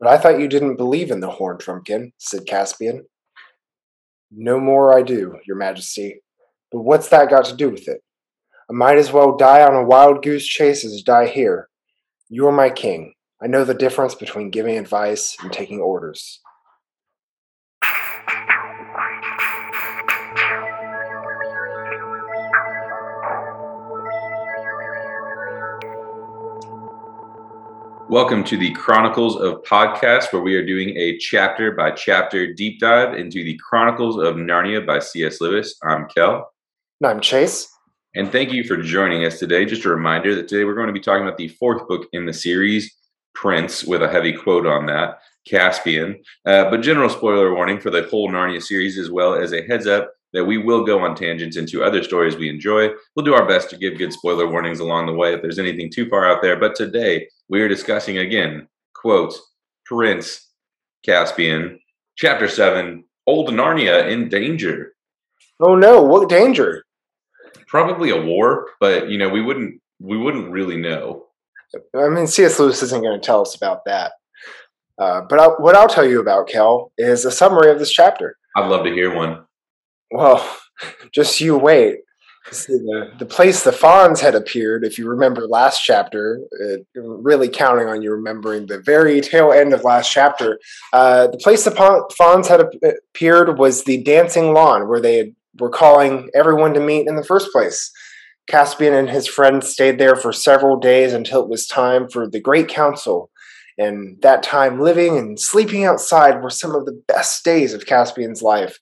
But I thought you didn't believe in the horn, Trumpkin, said Caspian. No more I do, your majesty. But what's that got to do with it? I might as well die on a wild goose chase as die here. You are my king. I know the difference between giving advice and taking orders. Welcome to the Chronicles of Podcast, where we are doing a chapter by chapter deep dive into the Chronicles of Narnia by C.S. Lewis. I'm Kel. And I'm Chase. And thank you for joining us today. Just a reminder that today we're going to be talking about the fourth book in the series, Prince, with a heavy quote on that, Caspian. Uh, but general spoiler warning for the whole Narnia series, as well as a heads up that we will go on tangents into other stories we enjoy. We'll do our best to give good spoiler warnings along the way if there's anything too far out there. But today we are discussing again, quote, Prince Caspian, chapter seven, Old Narnia in danger. Oh no, what danger? Probably a war, but you know, we wouldn't we wouldn't really know. I mean, C.S. Lewis isn't going to tell us about that. Uh, but I'll, what I'll tell you about Kel is a summary of this chapter. I'd love to hear one. Well, just you wait. The, the place the fauns had appeared, if you remember last chapter, uh, really counting on you remembering the very tail end of last chapter, uh, the place the fauns had appeared was the dancing lawn where they had, were calling everyone to meet in the first place. Caspian and his friends stayed there for several days until it was time for the Great Council. And that time living and sleeping outside were some of the best days of Caspian's life.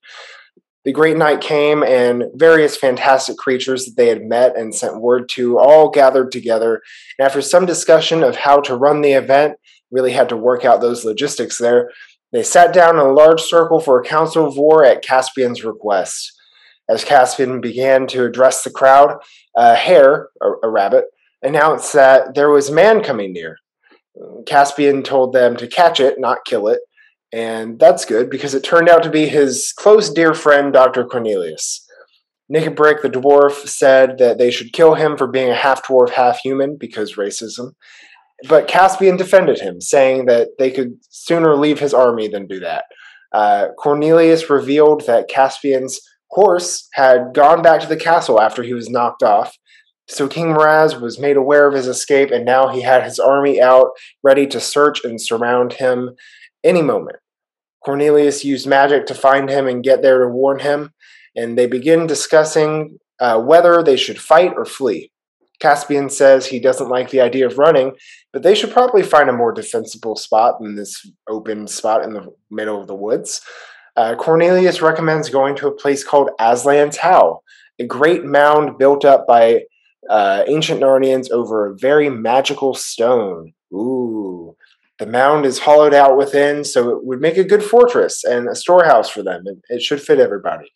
The great night came, and various fantastic creatures that they had met and sent word to all gathered together. And after some discussion of how to run the event, really had to work out those logistics there, they sat down in a large circle for a council of war at Caspian's request. As Caspian began to address the crowd, a hare, a, a rabbit, announced that there was man coming near. Caspian told them to catch it, not kill it, and that's good because it turned out to be his close, dear friend, Dr. Cornelius. Nikabrik the dwarf said that they should kill him for being a half dwarf, half human because racism. But Caspian defended him, saying that they could sooner leave his army than do that. Uh, Cornelius revealed that Caspian's horse had gone back to the castle after he was knocked off. So King Miraz was made aware of his escape, and now he had his army out, ready to search and surround him any moment. Cornelius used magic to find him and get there to warn him, and they begin discussing uh, whether they should fight or flee. Caspian says he doesn't like the idea of running, but they should probably find a more defensible spot than this open spot in the middle of the woods. Uh, Cornelius recommends going to a place called Aslan's How, a great mound built up by uh, ancient Narnians over a very magical stone. Ooh. The mound is hollowed out within, so it would make a good fortress and a storehouse for them. It, it should fit everybody.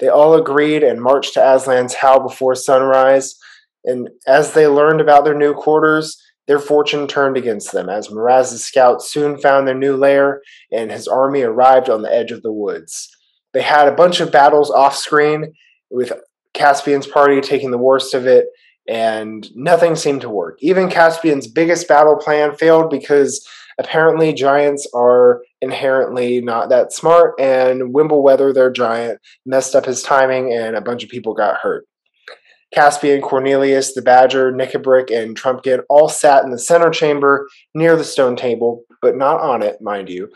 They all agreed and marched to Aslan's How before sunrise. And as they learned about their new quarters, their fortune turned against them, as Miraz's scouts soon found their new lair and his army arrived on the edge of the woods. They had a bunch of battles off screen, with Caspian's party taking the worst of it, and nothing seemed to work. Even Caspian's biggest battle plan failed because apparently giants are inherently not that smart, and Wimbleweather, their giant, messed up his timing, and a bunch of people got hurt. Caspian, Cornelius, the Badger, Nikabrik, and Trumpkin all sat in the center chamber near the stone table, but not on it, mind you.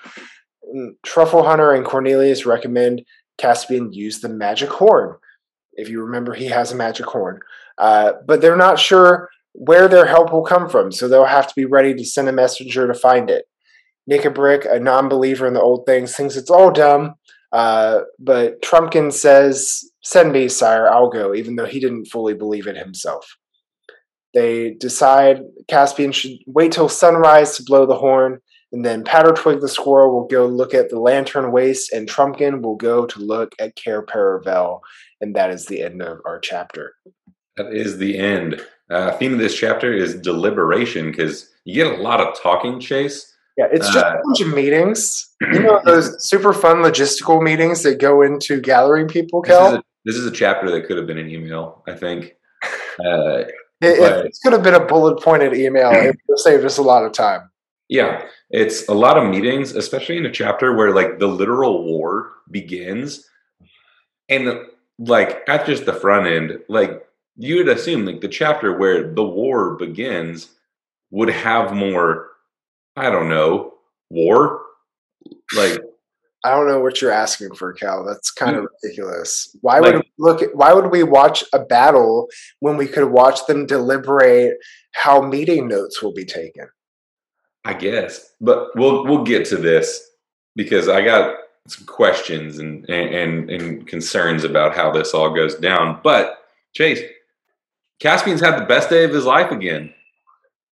Mm, Truffle Hunter and Cornelius recommend Caspian use the magic horn. If you remember, he has a magic horn. Uh, but they're not sure where their help will come from, so they'll have to be ready to send a messenger to find it. Nikabrik, a non believer in the old things, thinks it's all dumb, uh, but Trumpkin says, Send me, sire, I'll go, even though he didn't fully believe it himself. They decide Caspian should wait till sunrise to blow the horn, and then Pattertwig the squirrel will go look at the lantern waste, and Trumpkin will go to look at Cair Paravel, and that is the end of our chapter. That is the end. Uh, theme of this chapter is deliberation because you get a lot of talking, Chase. Yeah, it's just uh, a bunch of meetings. You know those super fun logistical meetings that go into gathering people. Kel. This is a, this is a chapter that could have been an email. I think. Uh, it, it, could have been a bullet pointed email. It would have saved us a lot of time. Yeah, it's a lot of meetings, especially in a chapter where like the literal war begins, and like at just the front end, like you would assume like the chapter where the war begins would have more, I don't know, war, like I don't know what you're asking for, Cal. That's kind of hmm. ridiculous. Why would like, we look at, why would we watch a battle when we could watch them deliberate how meeting notes will be taken? I guess. But we'll we'll get to this because I got some questions and and and concerns about how this all goes down. But Chase, Caspian's had the best day of his life again.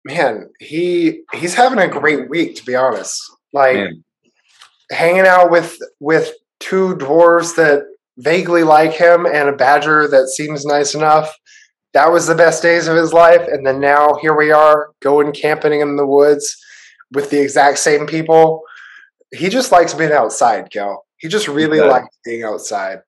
Man, he he's having a great week to be honest. Like Man hanging out with with two dwarves that vaguely like him and a badger that seems nice enough. That was the best days of his life, and then now here we are going camping in the woods with the exact same people. He just likes being outside, Kel. He just really likes being outside.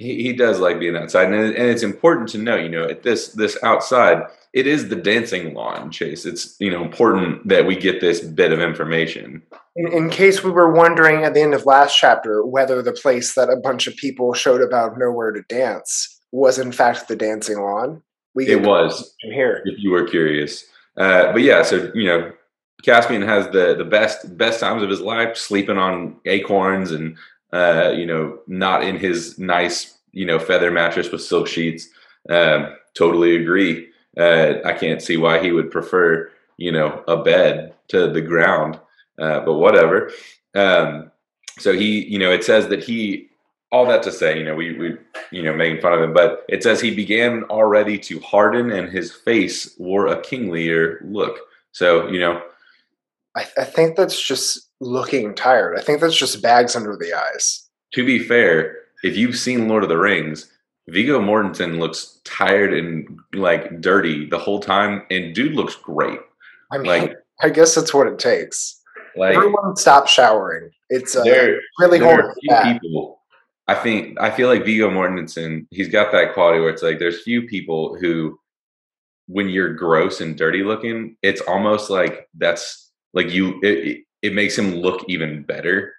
He, he does like being outside, and, and it's important to know, you know, at this this outside, it is the dancing lawn, Chase. It's you know important that we get this bit of information. In, in, case we were wondering at the end of last chapter whether the place that a bunch of people showed about nowhere to dance was in fact the dancing lawn, we it was here. If you were curious, uh, but yeah, so you know, Caspian has the the best best times of his life, sleeping on acorns and uh, you know, not in his nice you know feather mattress with silk sheets. Um, totally agree. Uh, I can't see why he would prefer you know a bed to the ground uh, but whatever. Um, so he, you know, it says that he, all that to say, you know, we, we, you know, making fun of him, but it says he began already to harden and his face wore a kinglier look. So, you know, I, I think that's just looking tired. I think that's just bags under the eyes. To be fair, if you've seen Lord of the Rings, Viggo Mortensen looks tired and like dirty the whole time, and dude looks great. I mean, like, I guess that's what it takes. Like everyone stop showering. It's uh, there, really there hard. people. I think I feel like Viggo Mortensen. He's got that quality where it's like there's few people who, when you're gross and dirty looking, it's almost like that's like you. It, it makes him look even better.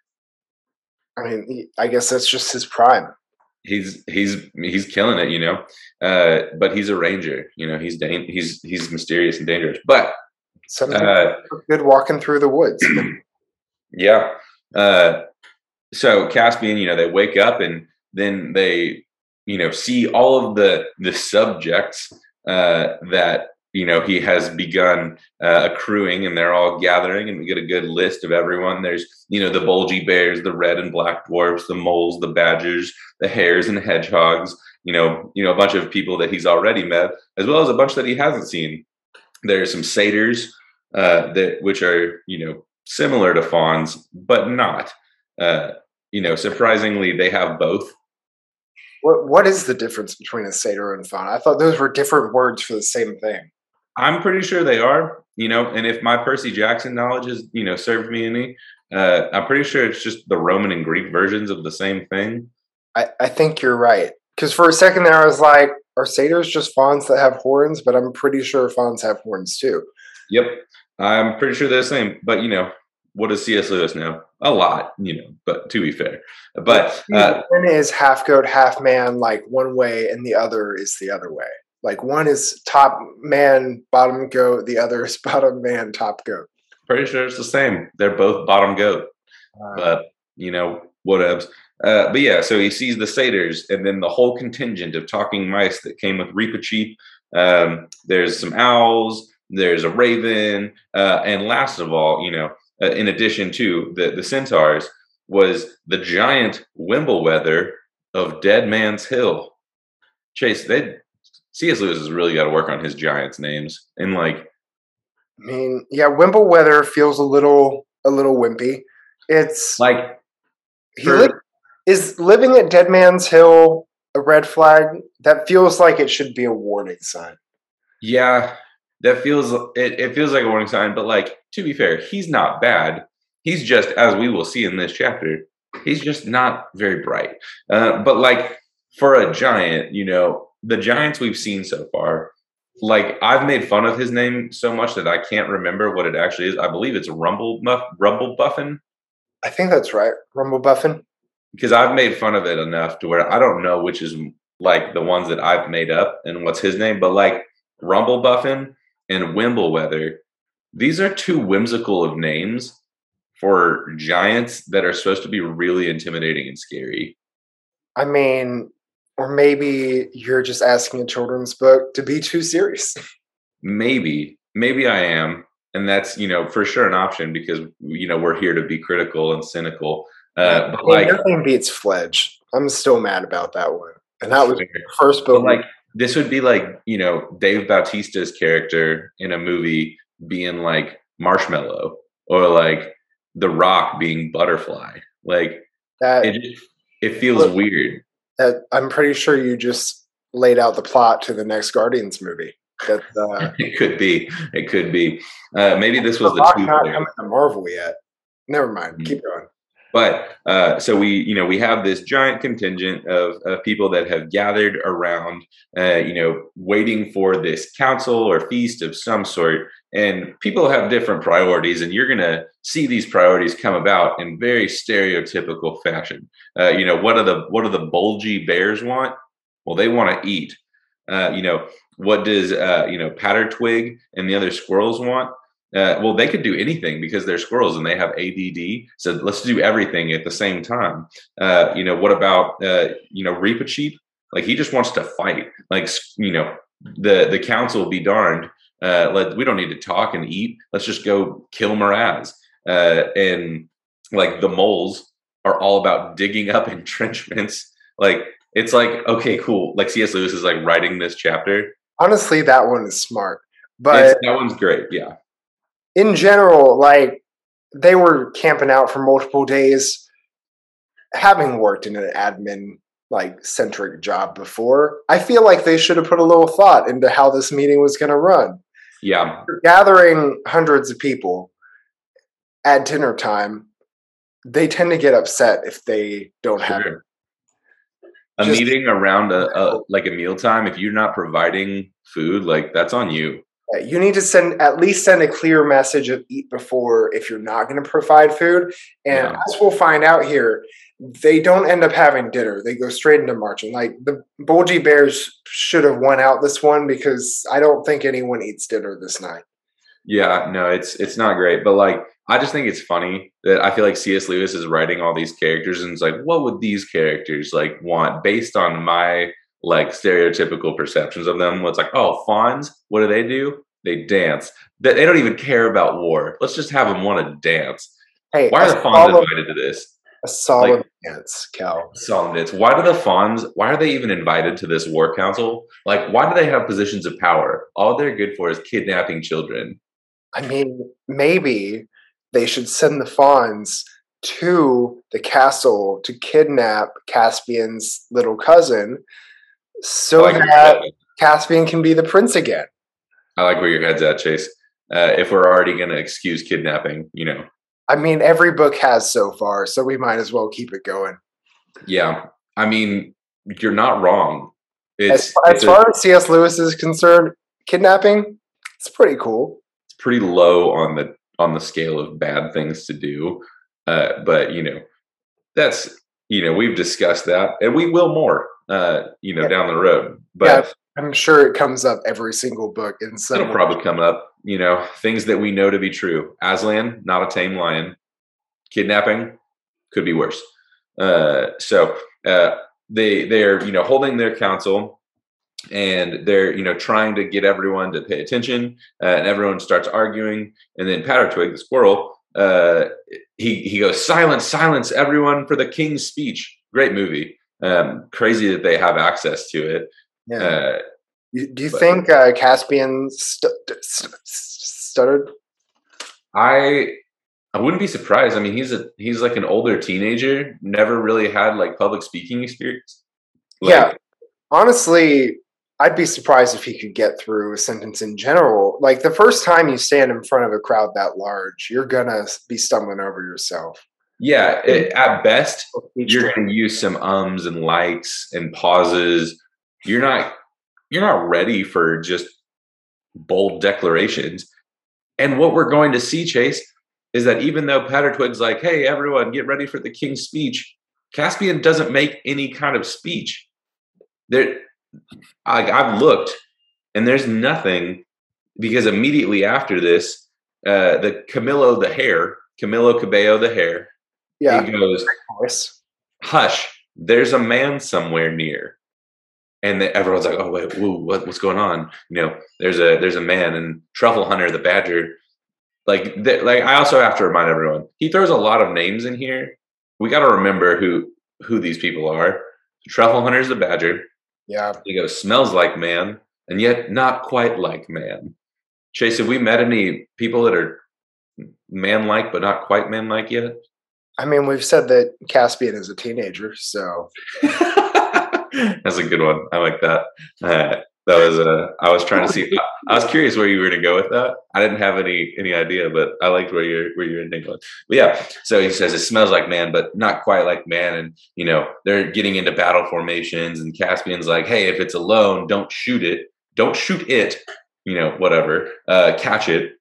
I mean, I guess that's just his prime. He's he's he's killing it, you know. Uh, but he's a ranger, you know. He's da- he's he's mysterious and dangerous. But Something uh, good walking through the woods. yeah. Uh, so Caspian, you know, they wake up and then they, you know, see all of the the subjects uh, that you know he has begun uh, accruing, and they're all gathering, and we get a good list of everyone. There's you know the bulgy bears, the red and black dwarfs, the moles, the badgers, the hares and hedgehogs. You know, you know a bunch of people that he's already met, as well as a bunch that he hasn't seen. There's some satyrs, uh, that which are you know similar to fauns but not. Uh, you know, surprisingly, they have both. What what is the difference between a satyr and faun? I thought those were different words for the same thing. I'm pretty sure they are. You know, and if my Percy Jackson knowledge is, you know served me any, uh, I'm pretty sure it's just the Roman and Greek versions of the same thing. I, I think you're right. Because for a second there, I was like, are satyrs just fauns that have horns? But I'm pretty sure fauns have horns too. Yep. I'm pretty sure they're the same, but you know, what does C.S. Lewis know? A lot, you know, but to be fair. But uh, one is half goat, half man, like one way, and the other is the other way. Like one is top man, bottom goat, the other is bottom man, top goat. Pretty sure it's the same. They're both bottom goat. Uh, but you know, whatevs. Uh, but yeah, so he sees the satyrs and then the whole contingent of talking mice that came with Reepicheep. Um, there's some owls, there's a raven, uh, and last of all, you know, uh, in addition to the the centaurs, was the giant Wimbleweather of Dead Man's Hill. Chase, they C.S. Lewis has really got to work on his giants names, and like, I mean, yeah, Wimbleweather feels a little a little wimpy. It's like he for, li- is living at Dead Man's Hill a red flag. That feels like it should be a warning sign. Yeah, that feels it, it feels like a warning sign but like to be fair he's not bad he's just as we will see in this chapter he's just not very bright uh, but like for a giant you know the giants we've seen so far like I've made fun of his name so much that I can't remember what it actually is. I believe it's Rumble Muff, Rumble Buffin. I think that's right. Rumble Buffin. Because I've made fun of it enough to where I don't know which is like the ones that I've made up and what's his name, but like Rumble Buffin and Wimbleweather, these are two whimsical of names for giants that are supposed to be really intimidating and scary. I mean, or maybe you're just asking a children's book to be too serious. Maybe, maybe I am, and that's you know for sure an option because you know we're here to be critical and cynical. Uh, but like nothing beats Fledge. I'm still mad about that one, and that was the first book. like this would be like you know Dave Bautista's character in a movie being like Marshmallow, or like The Rock being Butterfly. Like that, it it feels look, weird that I'm pretty sure you just laid out the plot to the next Guardians movie. That uh, it could be. It could be. Uh, maybe this was the two. Not coming to Marvel yet. Never mind. Mm-hmm. Keep going. But uh, so we, you know, we have this giant contingent of, of people that have gathered around, uh, you know, waiting for this council or feast of some sort. And people have different priorities, and you're going to see these priorities come about in very stereotypical fashion. Uh, you know, what are the what do the bulgy bears want? Well, they want to eat. Uh, you know, what does uh, you know Pattertwig and the other squirrels want? Uh, well, they could do anything because they're squirrels and they have ADD. So let's do everything at the same time. Uh, you know, what about uh, you know Reepicheep? Like he just wants to fight. Like you know, the the council be darned. Uh, let we don't need to talk and eat. Let's just go kill Miraz. Uh, and like the moles are all about digging up entrenchments. Like it's like okay, cool. Like C.S. Lewis is like writing this chapter. Honestly, that one is smart. But it's, that one's great. Yeah in general, like they were camping out for multiple days, having worked in an admin like centric job before. I feel like they should have put a little thought into how this meeting was going to run. Yeah, gathering hundreds of people at dinner time, they tend to get upset if they don't sure. have a Just, meeting around a, a like a mealtime. If you're not providing food, like that's on you you need to send at least send a clear message of eat before if you're not going to provide food. And yeah. as we'll find out here, they don't end up having dinner. They go straight into marching. Like the Bulgy Bears should have won out this one because I don't think anyone eats dinner this night. Yeah, no, it's it's not great, but like I just think it's funny that I feel like C.S. Lewis is writing all these characters and it's like, what would these characters like want based on my like stereotypical perceptions of them. It's like, oh, fauns, what do they do? They dance. They don't even care about war. Let's just have them want to dance. Hey, why are the fauns invited to this? A solid like, dance, Cal. Solid dance. Why do the fauns? Why are they even invited to this war council? Like, why do they have positions of power? All they're good for is kidnapping children. I mean, maybe they should send the fauns to the castle to kidnap Caspian's little cousin so like that Caspian can be the prince again. I like where your head's at, Chase. Uh, if we're already going to excuse kidnapping, you know. I mean, every book has so far, so we might as well keep it going. Yeah, I mean, you're not wrong. It's, as, as far a, as C.S. Lewis is concerned, kidnapping it's pretty cool. It's pretty low on the on the scale of bad things to do, uh, but you know, that's you know we've discussed that, and we will more uh, you know, yeah. down the road. But yeah, I'm sure it comes up every single book in some. It'll probably come up. You know, things that we know to be true. Aslan, not a tame lion. Kidnapping could be worse. Uh, so uh, they they're you know holding their council and they're you know trying to get everyone to pay attention uh, and everyone starts arguing and then Pattertwig the squirrel uh, he he goes silence silence everyone for the king's speech great movie um, crazy that they have access to it. Yeah. Uh, do you but, think uh, Caspian st- st- stuttered? I I wouldn't be surprised. I mean, he's a he's like an older teenager, never really had like public speaking experience. Like, yeah, honestly, I'd be surprised if he could get through a sentence in general. Like the first time you stand in front of a crowd that large, you're gonna be stumbling over yourself. Yeah, it, at best, you're going to use some ums and likes and pauses. You're not you're not ready for just bold declarations. And what we're going to see, Chase, is that even though Twig's like, hey, everyone, get ready for the king's speech, Caspian doesn't make any kind of speech. There, I, I've looked, and there's nothing because immediately after this, uh, the Camilo the hare, Camilo Cabello the hare, yeah, he goes, "Hush, there's a man somewhere near." and everyone's like, "Oh wait, woo, what, what's going on?" You know, there's a there's a man and Truffle Hunter the Badger. Like, like I also have to remind everyone, he throws a lot of names in here. We got to remember who who these people are. Truffle Hunter's the Badger. Yeah, he goes smells like man, and yet not quite like man. Chase, have we met any people that are man-like but not quite man-like yet? I mean, we've said that Caspian is a teenager, so That's a good one. I like that. Uh, that was uh, I was trying to see. I, I was curious where you were to go with that. I didn't have any any idea, but I liked where you're where you're going. But yeah, so he says it smells like man, but not quite like man. And you know they're getting into battle formations, and Caspian's like, hey, if it's alone, don't shoot it. Don't shoot it. You know, whatever. Uh, catch it.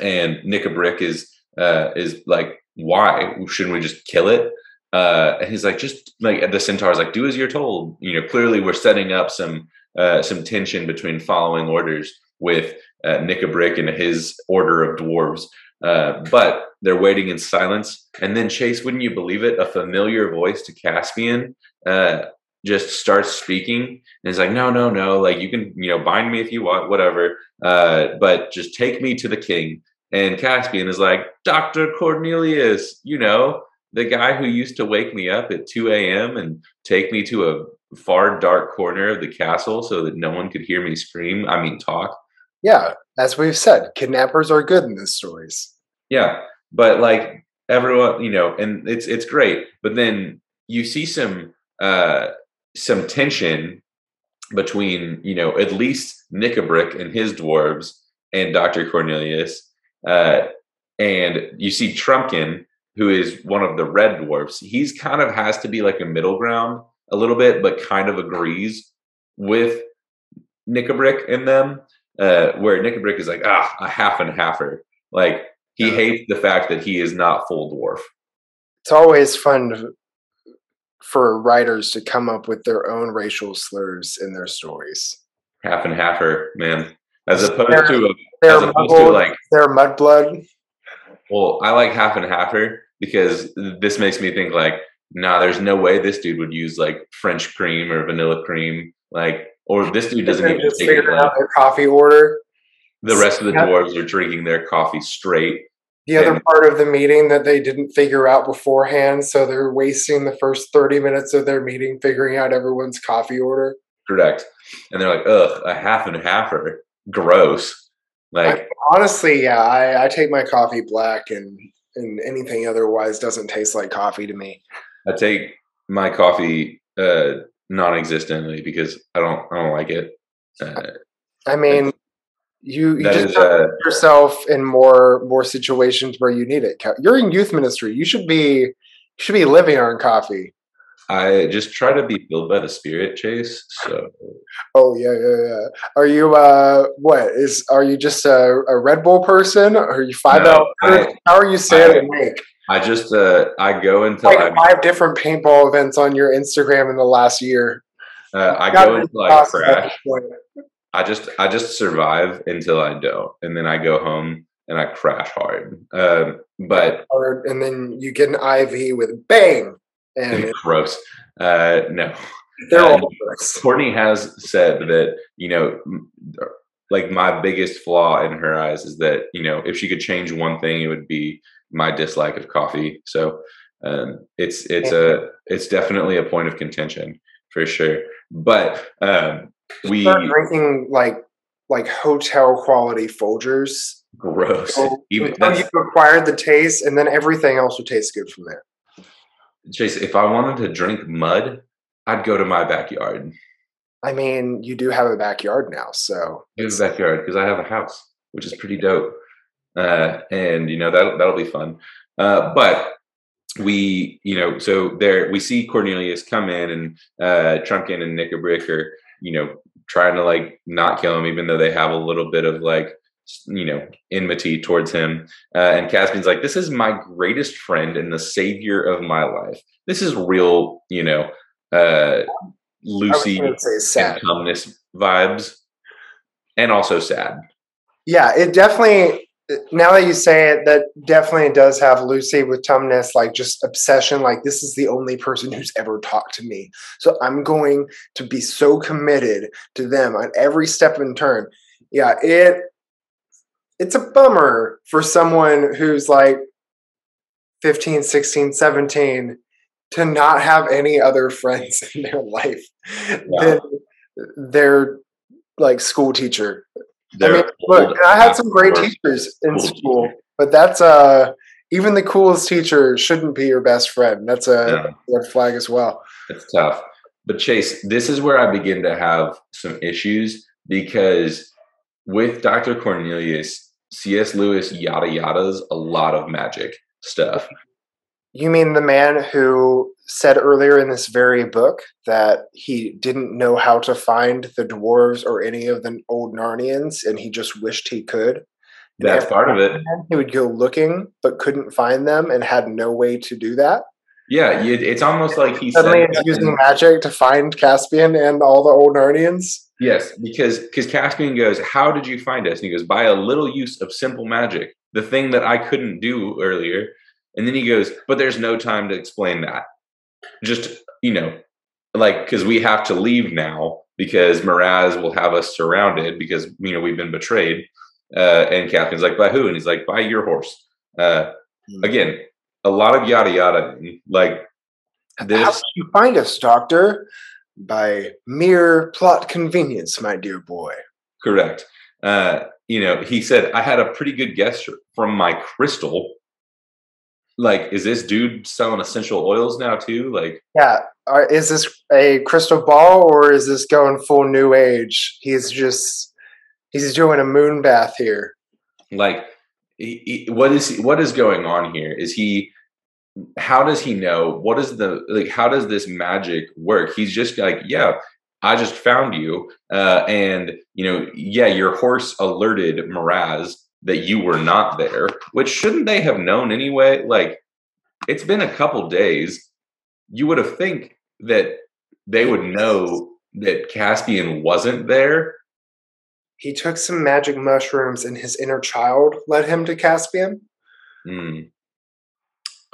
And Nikabrik is uh, is like, why shouldn't we just kill it? uh, and he's like, just like the centaur's like, do as you're told. You know, clearly we're setting up some uh, some tension between following orders with uh, Nikabrik and his order of dwarves. Uh, but they're waiting in silence. And then Chase, wouldn't you believe it? A familiar voice to Caspian uh, just starts speaking, and he's like, "No, no, no! Like you can, you know, bind me if you want, whatever. Uh, but just take me to the king." And Caspian is like, "Doctor Cornelius, you know." the guy who used to wake me up at 2 a.m. and take me to a far dark corner of the castle so that no one could hear me scream, I mean, talk. Yeah, as we've said, kidnappers are good in these stories. Yeah, but like everyone, you know, and it's it's great, but then you see some uh some tension between, you know, at least Nikabrik and his dwarves and Dr. Cornelius. Uh and you see Trumpkin who is one of the red dwarfs, he's kind of has to be like a middle ground a little bit, but kind of agrees with Nikabrik in them. Uh, where Nikabrik is like, ah, a half and halfer. Like he hates the fact that he is not full dwarf. It's always fun to, for writers to come up with their own racial slurs in their stories. Half and halfer, man. As opposed they're, to a, as opposed to like they're mudblood. Well, I like half and halfer because this makes me think like, nah, there's no way this dude would use like French cream or vanilla cream, like, or this dude doesn't even take it. Like, out their coffee order. The rest of the dwarves are drinking their coffee straight. The other part of the meeting that they didn't figure out beforehand, so they're wasting the first thirty minutes of their meeting figuring out everyone's coffee order. Correct, and they're like, "Ugh, a half and a halfer, gross." Like I, honestly, yeah, I, I take my coffee black, and and anything otherwise doesn't taste like coffee to me. I take my coffee uh, non-existently because I don't I don't like it. Uh, I mean, you, you just is, uh, yourself in more more situations where you need it. You're in youth ministry. You should be you should be living on coffee. I just try to be filled by the spirit, Chase. So. Oh yeah, yeah, yeah. Are you uh what is? Are you just a, a Red Bull person? Are you five no, I, How are you staying awake? I just uh I go until like five different paintball events on your Instagram in the last year. Uh, I go until I crash. I just I just survive until I don't, and then I go home and I crash hard. Um, but and then you get an IV with bang and gross. Uh, no. They're uh, all Courtney has said that, you know, like my biggest flaw in her eyes is that, you know, if she could change one thing, it would be my dislike of coffee. So um, it's it's a it's definitely a point of contention for sure. But um, we start drinking like like hotel quality Folgers. Gross. So, Even you acquired the taste, and then everything else would taste good from there. Chase, if I wanted to drink mud, I'd go to my backyard. I mean, you do have a backyard now, so I have a backyard because I have a house, which is pretty dope, uh, and you know that that'll be fun. Uh, but we, you know, so there we see Cornelius come in and uh, Trumpkin and Nikabrik are, you know, trying to like not kill him, even though they have a little bit of like you know enmity towards him. Uh, and Caspian's like, "This is my greatest friend and the savior of my life. This is real, you know, uh, Lucy and vibes, and also sad." Yeah, it definitely now that you say it, that definitely does have Lucy with Tumnus, like just obsession. Like this is the only person who's ever talked to me, so I'm going to be so committed to them on every step and turn. Yeah, it it's a bummer for someone who's like 15, 16, 17 to not have any other friends in their life yeah. than their like school teacher I mean, look, I had some great teachers in school, but that's uh even the coolest teacher shouldn't be your best friend. That's a yeah. red flag as well. It's tough. But Chase, this is where I begin to have some issues because with Dr. Cornelius, C.S. Lewis yada yada's a lot of magic stuff. You mean the man who said earlier in this very book that he didn't know how to find the dwarves or any of the old Narnians, and he just wished he could. That's part of it. He would go looking but couldn't find them and had no way to do that. Yeah, it's almost like he suddenly using magic to find Caspian and all the old Narnians. Yes, because because Caspian goes, "How did you find us?" And he goes, "By a little use of simple magic, the thing that I couldn't do earlier." And then he goes, "But there's no time to explain that." just you know like because we have to leave now because Miraz will have us surrounded because you know we've been betrayed. Uh, and Captain's like, by who? And he's like, by your horse. Uh, mm. Again, a lot of yada yada. Like this. How did you find us, Doctor? By mere plot convenience, my dear boy. Correct. Uh, you know, he said I had a pretty good guess from my crystal. Like is this dude selling essential oils now too? Like yeah is this a crystal ball or is this going full new age? He's just he's doing a moon bath here. Like he, he, what is what is going on here? Is he how does he know what is the like how does this magic work he's just like yeah i just found you uh and you know yeah your horse alerted miraz that you were not there, which shouldn't they have known anyway? Like, it's been a couple days. You would have think that they would know that Caspian wasn't there. He took some magic mushrooms and his inner child led him to Caspian. Mm.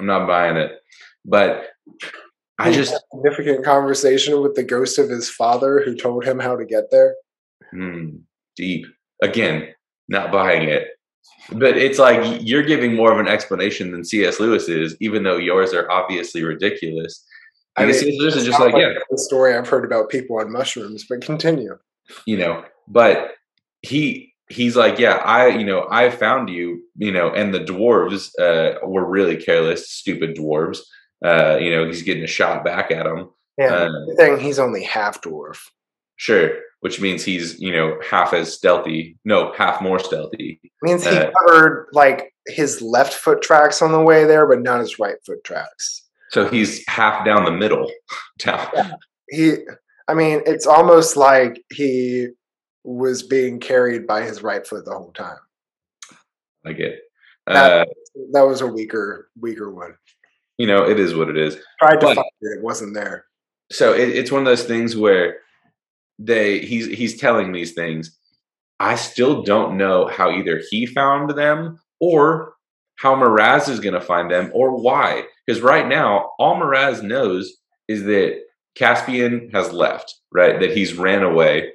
I'm not buying it. But I just significant conversation with the ghost of his father who told him how to get there. Mm, deep. Again, not buying it. But it's like you're giving more of an explanation than C.S. Lewis is, even though yours are obviously ridiculous. I mean, C.S. Lewis is just like, like, yeah, the story I've heard about people on mushrooms. But continue. You know, but he he's like, yeah, I you know I found you, you know, and the dwarves uh, were really careless, stupid dwarves. Uh, you know, he's getting a shot back at him. Yeah, uh, thing he's only half dwarf. Sure, which means he's you know half as stealthy. No, half more stealthy. means he uh, covered like his left foot tracks on the way there, but not his right foot tracks. So he's half down the middle. down. Yeah. He, I mean, it's almost like he was being carried by his right foot the whole time. I get. That, uh, that was a weaker, weaker one. You know, it is what it is. Tried to but, find it, it wasn't there. So it, it's one of those things where they he's he's telling these things. I still don't know how either he found them or how Miraz is going to find them or why. Because right now, all Miraz knows is that Caspian has left, right? That he's ran away.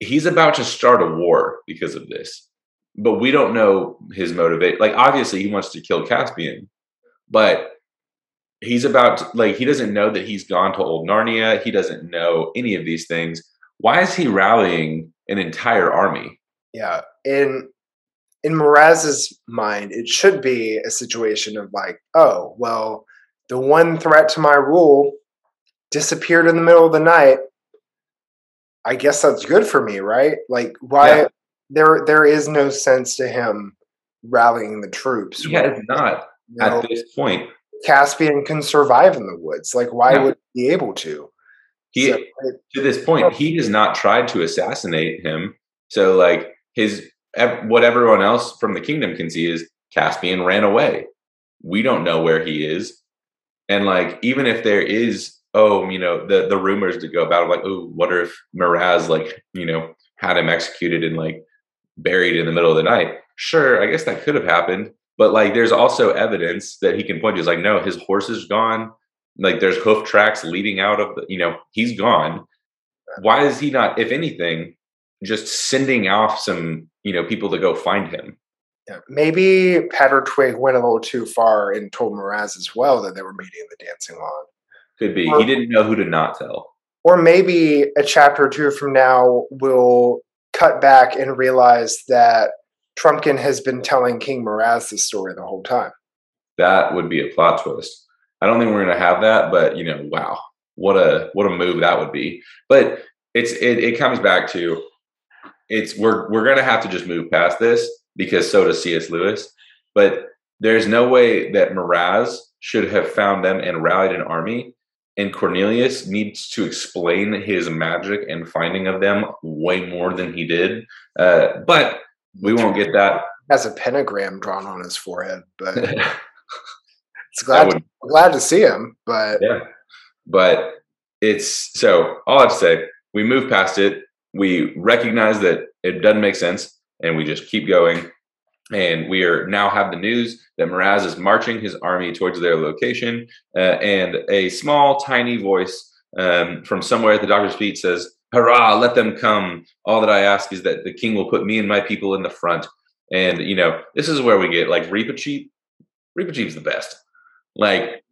He's about to start a war because of this, but we don't know his motivate. Like, obviously, he wants to kill Caspian, but he's about to, like he doesn't know that he's gone to old Narnia. He doesn't know any of these things. Why is he rallying an entire army? Yeah, in in Miraz's mind, it should be a situation of like, oh, well, the one threat to my rule disappeared in the middle of the night. I guess that's good for me, right? Like, why? Yeah. There, there is no sense to him rallying the troops. Yeah, it's not you know, at this point Caspian can survive in the woods. Like, why would he be able to? He so, to this point, oh. he has not tried to assassinate him. So like his what everyone else from the kingdom can see is Caspian ran away. We don't know where he is. And like even if there is oh, you know, the the rumors to go about like, oh, what if Miraz like, you know, had him executed and like buried in the middle of the night? Sure, I guess that could have happened. But like there's also evidence that he can point to. Is like, no, his horse is gone. Like there's hoof tracks leading out of the, you know, he's gone. Why is he not, if anything, just sending off some, you know, people to go find him? Maybe Patter Twig went a little too far and told Miraz as well that they were meeting in the dancing lawn. Could be. Or, he didn't know who to not tell. Or maybe a chapter or two from now we'll cut back and realize that Trumpkin has been telling King Miraz this story the whole time. That would be a plot twist. I don't think we're going to have that, but you know, wow, what a what a move that would be. But it's it, it comes back to it's we're we're going to have to just move past this because so does C.S. Lewis. But there's no way that Miraz should have found them and rallied an army. And Cornelius needs to explain his magic and finding of them way more than he did. Uh, but we won't get that. Has a pentagram drawn on his forehead, but it's glad would, to, glad to see him. But yeah, but it's so all I have to say. We move past it. We recognize that it doesn't make sense, and we just keep going. And we are now have the news that Miraz is marching his army towards their location, uh, and a small, tiny voice um, from somewhere at the doctor's feet says, hurrah, let them come. All that I ask is that the king will put me and my people in the front. And, you know, this is where we get like Reepicheep. Reepicheep's the best. Like,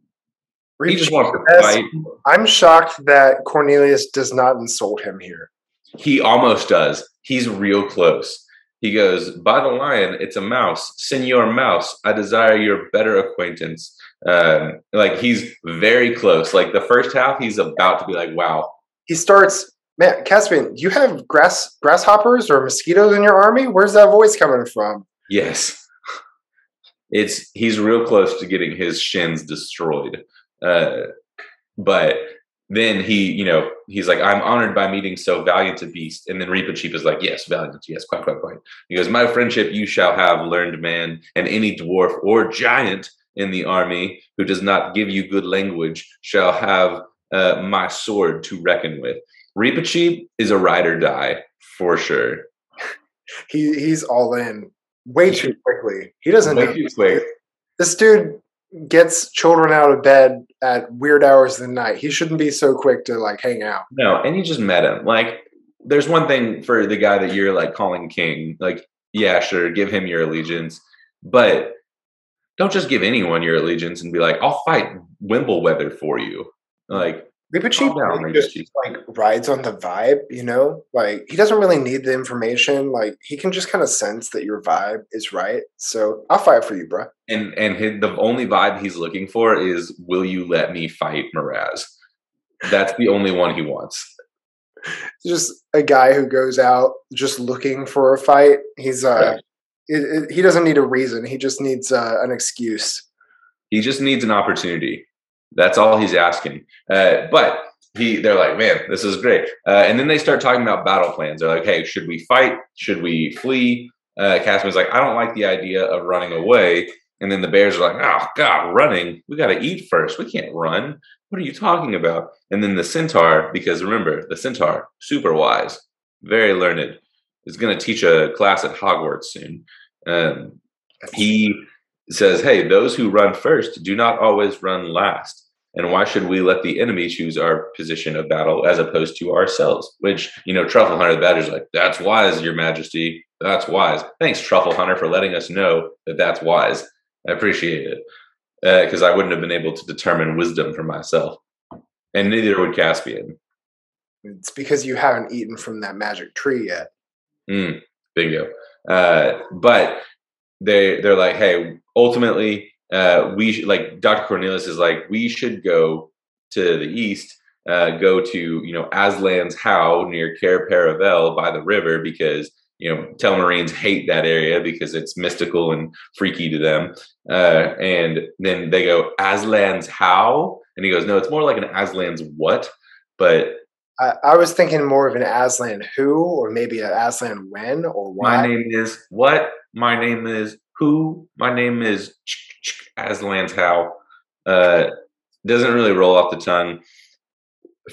he just wants to fight. I'm shocked that Cornelius does not insult him here. He almost does. He's real close. He goes, By the lion, it's a mouse. Senor Mouse, I desire your better acquaintance. Um, like he's very close. Like the first half, he's about to be like, Wow. He starts Man, Caspian, do you have grass grasshoppers or mosquitoes in your army? Where's that voice coming from? Yes. It's he's real close to getting his shins destroyed. Uh, but then he, you know, he's like, I'm honored by meeting so valiant a beast. And then Reepicheep is like, Yes, valiant, yes, quite, quite, quite. He goes, My friendship you shall have, learned man, and any dwarf or giant in the army who does not give you good language shall have uh, my sword to reckon with. Reepicheep is a ride or die for sure. he he's all in way too quickly. He doesn't way too quick. This dude gets children out of bed at weird hours of the night. He shouldn't be so quick to like hang out. No, and you just met him. Like, there's one thing for the guy that you're like calling king. Like, yeah, sure, give him your allegiance, but don't just give anyone your allegiance and be like, I'll fight Wimbleweather for you. Like, Reepicheep down, just like rides on the vibe, you know. Like he doesn't really need the information. Like he can just kind of sense that your vibe is right. So I'll fight for you, bro. And and his, the only vibe he's looking for is, "Will you let me fight Miraz?" That's the only one he wants. Just a guy who goes out just looking for a fight. He's uh, right. it, it, he doesn't need a reason. He just needs uh, an excuse. He just needs an opportunity that's all he's asking. Uh, but he, they're like, man, this is great. Uh, and then they start talking about battle plans. They're like, hey, should we fight? Should we flee? Uh, Caspian's like, I don't like the idea of running away. And then the bears are like, oh God, running. We got to eat first. We can't run. What are you talking about? And then the centaur, because remember, the centaur, super wise, very learned, is going to teach a class at Hogwarts soon. Um, he says, Hey, those who run first do not always run last. And why should we let the enemy choose our position of battle as opposed to ourselves? Which, you know, Truffle Hunter the Badger's like, That's wise, Your Majesty. That's wise. Thanks, Truffle Hunter, for letting us know that that's wise. I appreciate it. Because uh, I wouldn't have been able to determine wisdom for myself. And neither would Caspian. It's because you haven't eaten from that magic tree yet. Mm, bingo. Uh, but they they're like, hey, ultimately, uh, we should, like Dr. Cornelius is like, we should go to the east, uh, go to you know Aslan's How near Cair Paravel by the river because you know Telmarines hate that area because it's mystical and freaky to them. Uh, and then they go Aslan's How, and he goes, no, it's more like an Aslan's what, but I, I was thinking more of an Aslan who, or maybe an Aslan when, or why. My name is what? My name is who? My name is Aslan's how. Uh, doesn't really roll off the tongue,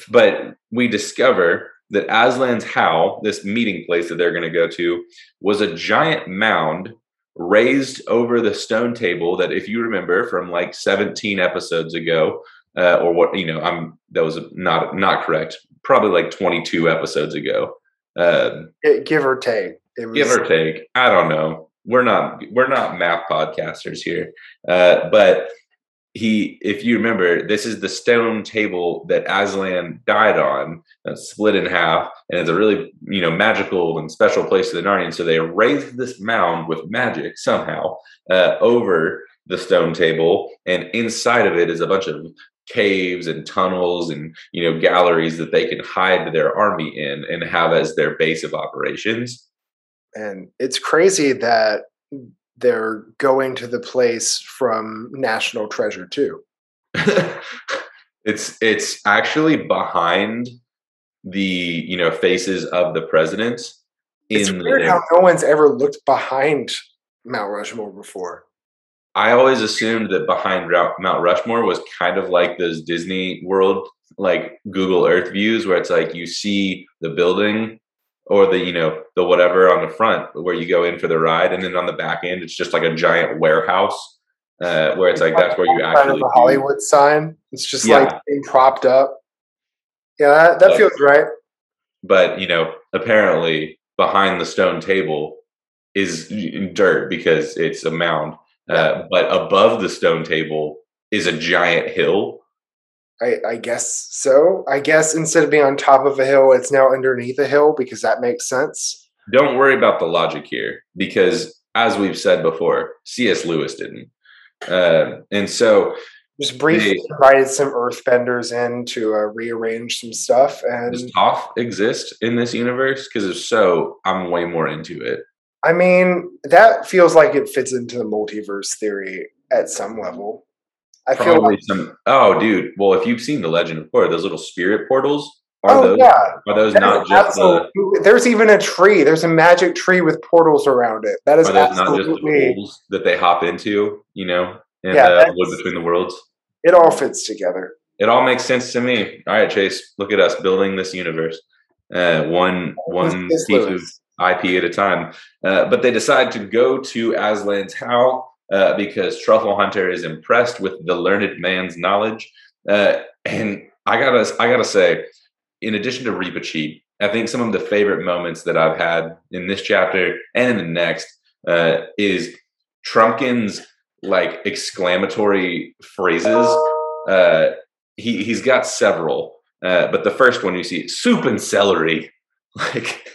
but we discover that Aslan's how, this meeting place that they're going to go to, was a giant mound raised over the stone table that, if you remember from like 17 episodes ago, uh, or what you know, I'm that was not not correct. Probably like 22 episodes ago, uh, give or take. Was, give or take. I don't know. We're not we're not math podcasters here, uh, but he, if you remember, this is the stone table that Aslan died on, uh, split in half, and it's a really, you know, magical and special place to the Narnians. So they raised this mound with magic somehow uh, over the stone table, and inside of it is a bunch of caves and tunnels and you know galleries that they can hide their army in and have as their base of operations. And it's crazy that they're going to the place from National Treasure too. it's it's actually behind the you know faces of the presidents. It's weird the, how no one's ever looked behind Mount Rushmore before. I always assumed that behind Mount Rushmore was kind of like those Disney World like Google Earth views where it's like you see the building or the you know the whatever on the front where you go in for the ride, and then on the back end it's just like a giant warehouse uh, where it's like that's where you actually the Hollywood sign. It's just yeah. like being propped up. Yeah, that, that but, feels right. But you know, apparently behind the stone table is dirt because it's a mound. Uh, but above the stone table is a giant hill I, I, guess so. I guess instead of being on top of a hill, it's now underneath a hill because that makes sense. Don't worry about the logic here because, as we've said before, C.S. Lewis didn't. Uh, and so. Just briefly they, invited some earthbenders in to uh, rearrange some stuff. And does Toph exist in this universe? Because if so, I'm way more into it. I mean, that feels like it fits into the multiverse theory at some level. I feel like some. Oh, dude. Well, if you've seen the Legend of Korra, those little spirit portals are oh, those yeah. are those that not just the, There's even a tree. There's a magic tree with portals around it. That is not just the holes that they hop into. You know, and yeah, the wood between the worlds. It all fits together. It all makes sense to me. All right, Chase. Look at us building this universe. Uh, one one piece of IP at a time. Uh, but they decide to go to Aslan's How uh, because Truffle Hunter is impressed with the learned man's knowledge. Uh, and I gotta, I gotta say, in addition to Reepicheep, I think some of the favorite moments that I've had in this chapter and in the next uh, is Trumpkin's like exclamatory phrases. Uh, he he's got several, uh, but the first one you see soup and celery. Like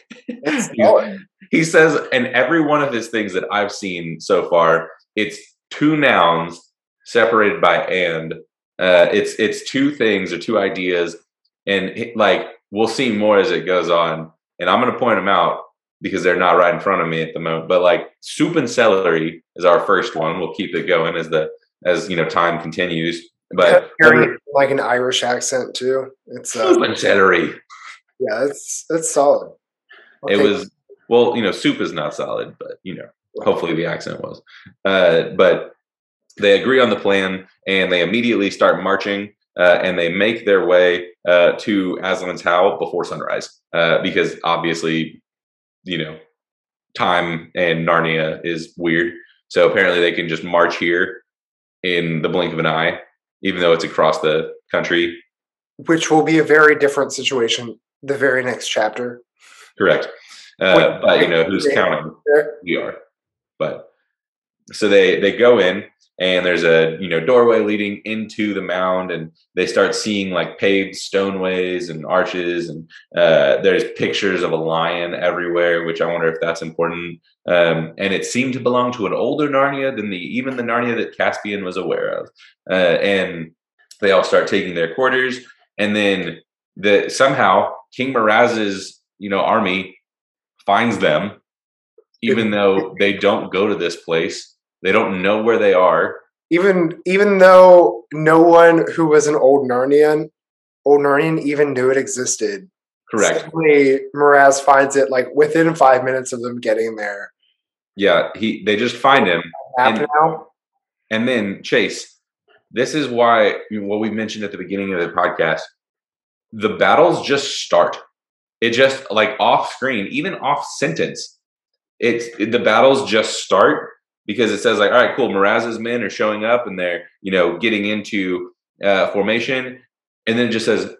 he says, and every one of his things that I've seen so far it's two nouns separated by and. Uh, it's it's two things or two ideas, and like we'll see more as it goes on. And I'm going to point them out because they're not right in front of me at the moment. But like soup and celery is our first one. We'll keep it going as the as you know time continues. But like an Irish accent too. It's uh, soup and celery. Yeah, that's that's solid. It was well, you know, soup is not solid, but you know, Hopefully, the accent was. Uh, but they agree on the plan and they immediately start marching uh, and they make their way uh, to Aslan's How before sunrise uh, because obviously, you know, time and Narnia is weird. So apparently, they can just march here in the blink of an eye, even though it's across the country. Which will be a very different situation the very next chapter. Correct. Uh, but you know who's counting? We are. But so they they go in and there's a you know doorway leading into the mound and they start seeing like paved stoneways and arches and uh, there's pictures of a lion everywhere which i wonder if that's important. Um, and it seemed to belong to an older narnia than the even the narnia that caspian was aware of. Uh, and they all start taking their quarters and then the somehow king miraz's you know army finds them even though they don't go to this place. They don't know where they are. Even even though no one who was an old Narnian, old Narnian even knew it existed. Correct. Suddenly, Miraz finds it like within five minutes of them getting there. Yeah, he they just find him, And- and then Chase. This is why what we mentioned at the beginning of the podcast. The battles just start. It just like off screen, even off sentence. It's it- the battles just start because it says like, all right, cool. Miraz's men are showing up and they're you know getting into uh, formation, and then it just says,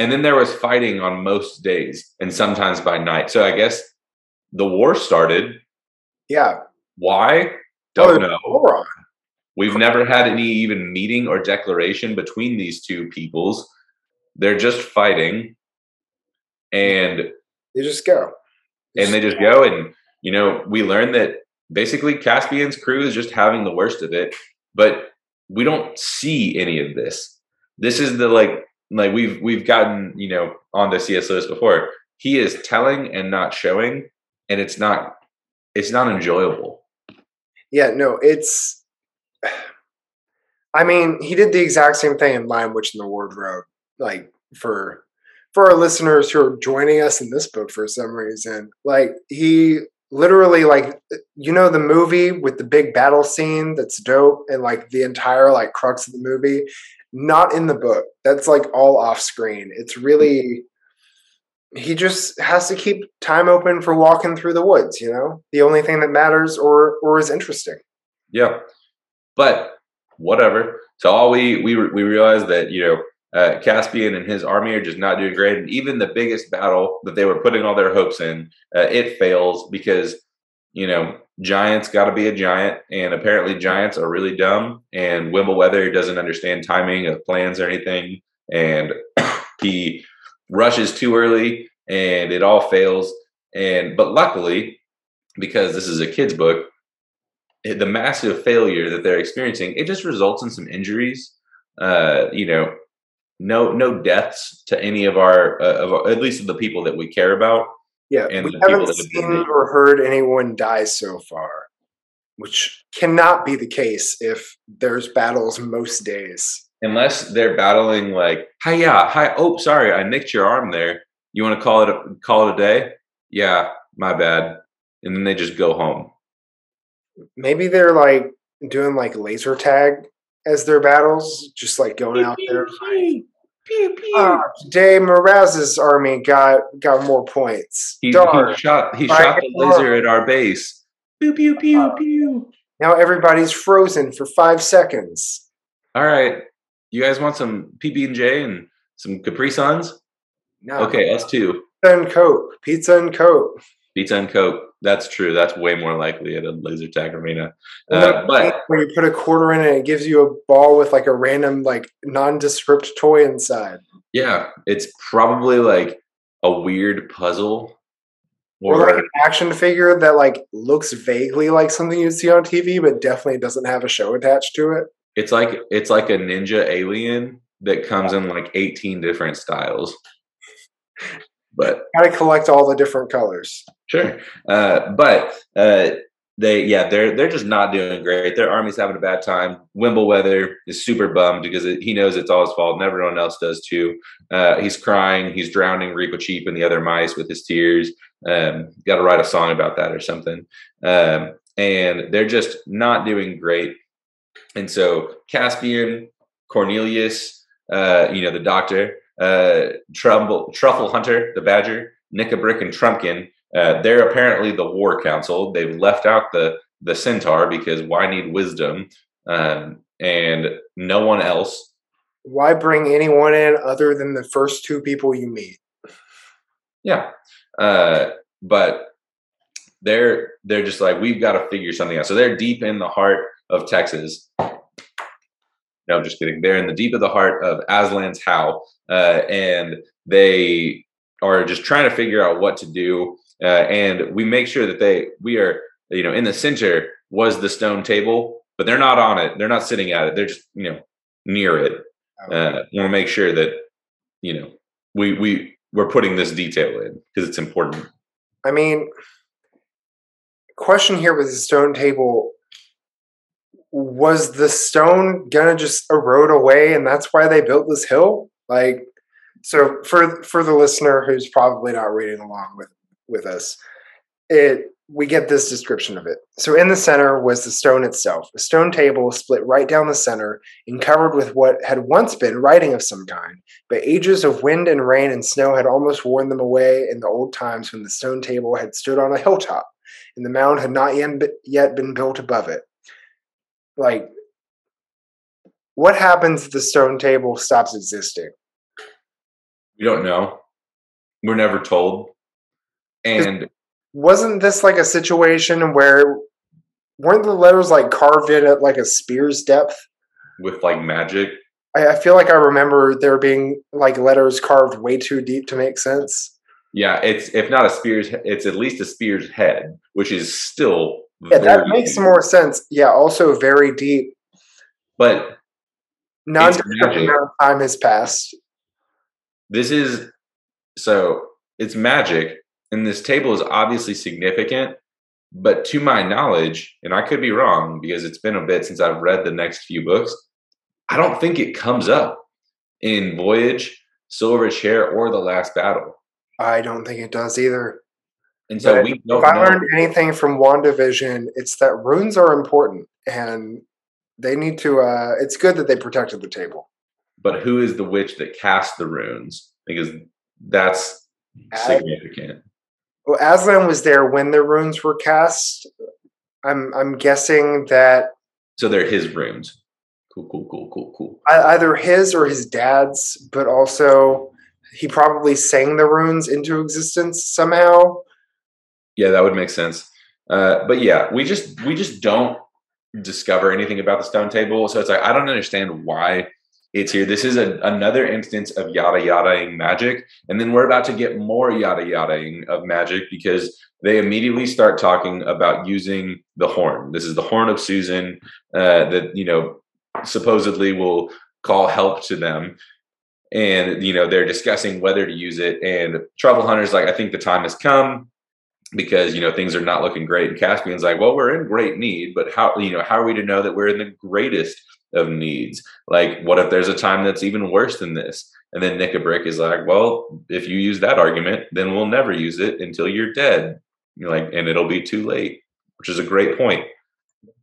and then there was fighting on most days and sometimes by night. So I guess the war started. Yeah. Why? Don't Oh, know. Moron. We've never had any even meeting or declaration between these two peoples. They're just fighting, and They just go. and they just go and you know we learn that basically Caspian's crew is just having the worst of it, but we don't see any of this. This is the like like we've we've gotten you know on the C.S. Lewis before. He is telling and not showing, and it's not it's not enjoyable. Yeah, no, it's. I mean, he did the exact same thing in Lion Witch in the Wardrobe. Like for for our listeners who are joining us in this book for some reason, like he literally like you know the movie with the big battle scene that's dope and like the entire like crux of the movie? Not in the book. That's like all off screen. It's really he just has to keep time open for walking through the woods you know? The only thing that matters or or is interesting. Yeah, but whatever. So all we we we realized that you know uh, Caspian and his army are just not doing great, and even the biggest battle that they were putting all their hopes in, uh, it fails because you know giants got to be a giant, and apparently giants are really dumb, and Wimbleweather doesn't understand timing of plans or anything, and he rushes too early, and it all fails. And but luckily, because this is a kids book, the massive failure that they're experiencing, it just results in some injuries. Uh, you know, no no deaths to any of our, uh, of our, at least of the people that we care about. yeah And we the haven't that have seen named. or heard anyone die so far which cannot be the case if there's battles most days Unless they're battling like, hi yeah, hi. Oh, sorry, I nicked your arm there. You want to call it a, call it a day? Yeah, my bad. And then they just go home. maybe they're like doing like laser tag as their battles, just like going out there. Pew, pew. Ah, today Miraz's army got got more points. He, he shot he Right. shot the laser at our base. Pew pew pew Uh, pew. Now everybody's frozen for five seconds. All right, you guys want some PB and J and some Capri Suns? No. Okay, us too. Pizza and Coke. Pizza and Coke. Pizza and Coke. That's true. That's way more likely at a laser tag arena. Uh, but when you put a quarter in it, it gives you a ball with like a random like nondescript toy inside. yeah, it's probably like a weird puzzle. Or Or, like an action figure that like looks vaguely like something you'd see on TV, but definitely doesn't have a show attached to it. it's like it's like a ninja alien that comes in like 18 different styles. But Gotta collect all the different colors. Sure, uh, but uh, they, yeah, they're they're just not doing great. Their army's having a bad time. Wimbleweather is super bummed because it, he knows it's all his fault, and everyone else does too. Uh, he's crying, he's drowning Reepicheep and the other mice with his tears. Um, Got to write a song about that or something. Um, and they're just not doing great. And so Caspian, Cornelius, uh, you know, the doctor, uh, Trumble, Truffle Hunter, the Badger, Nikabrik, and Trumpkin. Uh, they're apparently the War Council. They've left out the the Centaur because why need wisdom? Um, and no one else. Why bring anyone in other than the first two people you meet? Yeah, uh, but they're they're just like we've got to figure something out. So they're deep in the heart of Texas. No, I'm just kidding. They're in the deep of the heart of Aslan's How, uh, and they are just trying to figure out what to do. Uh, and we make sure that they we are you know in the center was the stone table, but they're not on it. They're not sitting at it. They're just you know near it. Uh, want to make sure that you know we we we're putting this detail in because it's important. I mean, question here with the stone table was the stone gonna just erode away and that's why they built this hill? Like, So for for the listener who's probably not reading along with with us, it we get this description of it. So in the center was the stone itself, a stone table split right down the center and covered with what had once been writing of some kind, but ages of wind and rain and snow had almost worn them away in the old times when the stone table had stood on a hilltop and the mound had not yet been built above it. Like, what happens if the stone table stops existing? We don't know. We're never told. And wasn't this like a situation where weren't the letters like carved in at like a spear's depth with like magic? I, I feel like I remember there being like letters carved way too deep to make sense. Yeah, it's if not a spear's, it's at least a spear's head, which is still yeah, that makes deep. more sense. Yeah, also very deep, but not amount of time has passed. This is so it's magic, and this table is obviously significant. But to my knowledge, and I could be wrong because it's been a bit since I've read the next few books, I don't think it comes up in Voyage, Silver Chair, or The Last Battle. I don't think it does either. And so but we if I learned anything from WandaVision, it's that runes are important and they need to uh it's good that they protected the table. But who is the witch that cast the runes? Because that's significant. Well, Aslan was there when the runes were cast. I'm I'm guessing that. So they're his runes. Cool, cool, cool, cool, cool. Either his or his dad's, but also he probably sang the runes into existence somehow. Yeah, that would make sense. Uh, but yeah, we just we just don't discover anything about the stone table. So it's like I don't understand why it's here. This is a, another instance of yada yadaing magic. And then we're about to get more yada yadaing of magic because they immediately start talking about using the horn. This is the horn of Susan uh, that, you know, supposedly will call help to them. And, you know, they're discussing whether to use it. And Truffle Hunter's like, I think the time has come because you know things are not looking great and caspian's like well we're in great need but how you know how are we to know that we're in the greatest of needs. Like, what if there's a time that's even worse than this? And then Nikabrik is like, well, if you use that argument, then we'll never use it until you're dead. You're like, and it'll be too late, which is a great point.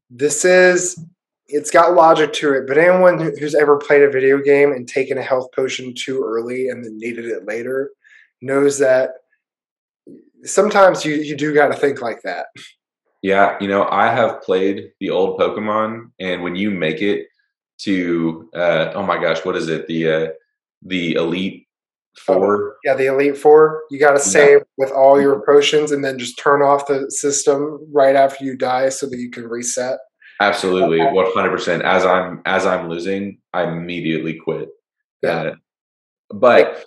This is, it's got logic to it, but anyone who's ever played a video game and taken a health potion too early and then needed it later knows that sometimes you, you do got to think like that. Yeah, you know, I have played the old Pokemon, and when you make it to uh, oh my gosh, what is it? The uh, the elite oh, four. yeah, the elite four. You got to save yeah. with all your potions, and then just turn off the system right after you die, so that you can reset. Absolutely, one hundred percent. As I'm as I'm losing, I immediately quit. Yeah, uh, but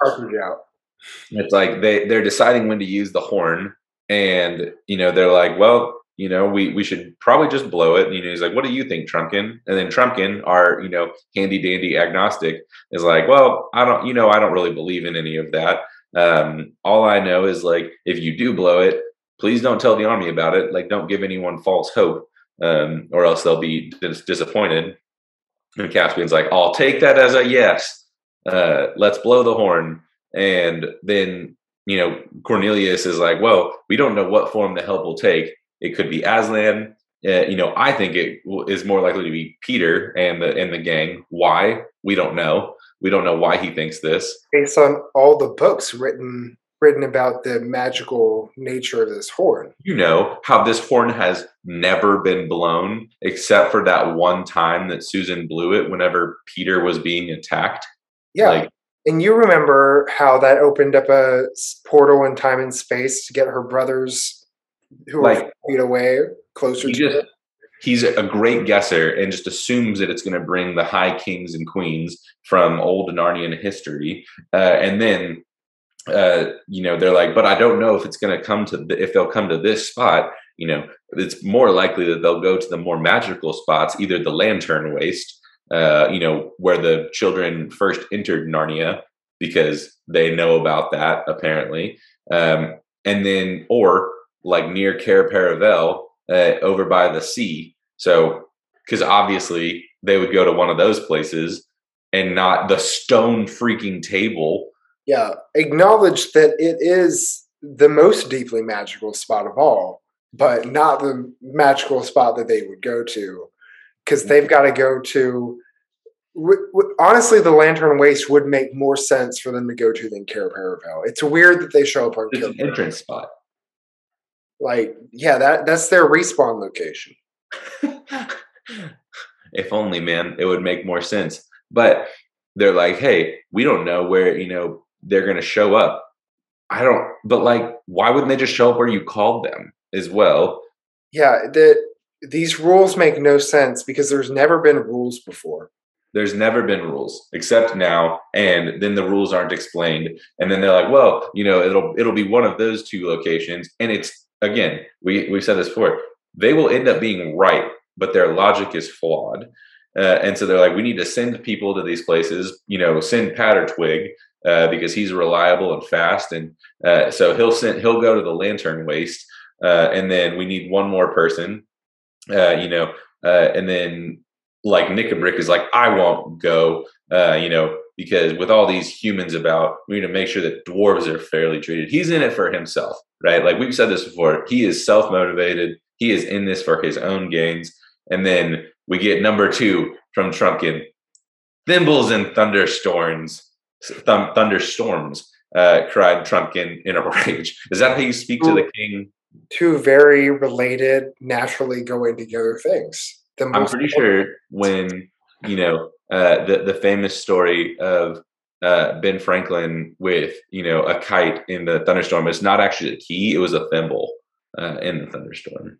it's like they they're deciding when to use the horn, and you know they're like, well, you know, we we should probably just blow it. And, you know, he's like, what do you think, Trumpkin? And then Trumpkin, our, you know, handy dandy agnostic, is like, well, I don't, you know, I don't really believe in any of that. Um, all I know is like, if you do blow it, please don't tell the army about it. Like, don't give anyone false hope, um, or else they'll be dis- disappointed. And Caspian's like, I'll take that as a yes. Uh, let's blow the horn. And then, you know, Cornelius is like, well, we don't know what form the help will take it could be Aslan. Uh, you know, I think it is more likely to be Peter and the and the gang. Why? We don't know. We don't know why he thinks this. Based on all the books written written about the magical nature of this horn. You know how this horn has never been blown except for that one time that Susan blew it whenever Peter was being attacked. Yeah. Like, and you remember how that opened up a portal in time and space to get her brothers who like, are feet away, closer to just. He's a great guesser and just assumes that it's going to bring the high kings and queens from old Narnian history, uh, and then uh, you know they're like, but I don't know if it's going to come to the, if they'll come to this spot. You know, it's more likely that they'll go to the more magical spots, either the Lantern Waste, uh, you know, where the children first entered Narnia because they know about that apparently, um, and then or like near Cair Paravel uh, over by the sea. So, because obviously they would go to one of those places and not the stone freaking table Yeah, acknowledge that it is the most deeply magical spot of all, but not the magical spot that they would go to, because they've got to go to. w- w- Honestly, the Lantern Waste would make more sense for them to go to than Cair Paravel. It's weird that they show up on It's an entrance spot. Like, yeah, that that's their respawn location. if only, man, it would make more sense. But they're like, hey, we don't know where, you know, they're going to show up. I don't, but like, why wouldn't they just show up where you called them as well? Yeah, that these rules make no sense because there's never been rules before. There's never been rules except now, and then the rules aren't explained. And then they're like, well, you know, it'll it'll be one of those two locations. And it's again, we we've said this before, they will end up being right, but their logic is flawed. Uh, and so they're like, we need to send people to these places, you know, send Pattertwig uh, because he's reliable and fast, and uh, so he'll send he'll go to the Lantern Waste, uh, and then we need one more person, uh, you know, uh, and then like Nikabrik is like, I won't go, you know, because with all these humans about, we need to make sure that dwarves are fairly treated. He's in it for himself, right? Like we've said this before. He is self motivated. He is in this for his own gains. And then we get number two from Trumpkin, thimbles and thunderstorms. Thun- thunderstorms, uh, cried Trumpkin in a rage. Is that how you speak to the king? Two very related, naturally going together things. I'm pretty sure when you know uh, the the famous story of uh, Ben Franklin with you know a kite in the thunderstorm. It's not actually a key; it was a thimble uh, in the thunderstorm.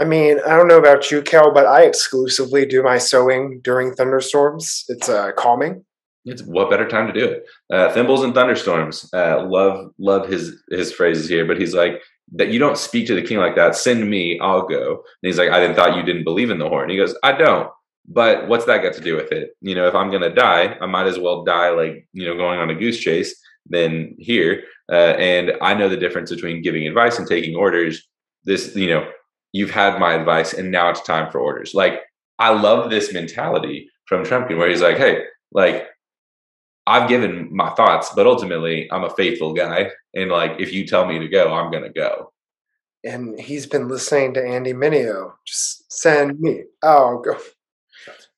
I mean, I don't know about you, Kel, but I exclusively do my sewing during thunderstorms. It's uh, calming. It's what better time to do it? Uh, thimbles and thunderstorms. Uh, love love his his phrases here, but he's like that. You don't speak to the king like that. Send me, I'll go. And he's like, I didn't thought you didn't believe in the horn. He goes, I don't. But what's that got to do with it? You know, if I'm gonna die, I might as well die like you know going on a goose chase than here. Uh, and I know the difference between giving advice and taking orders. This, you know, you've had my advice, and now it's time for orders. Like I love this mentality from Trumpkin, where he's like, hey, like I've given my thoughts, but ultimately I'm a faithful guy. And like, if you tell me to go, I'm going to go. And he's been listening to Andy Minio. Just send me. I'll go.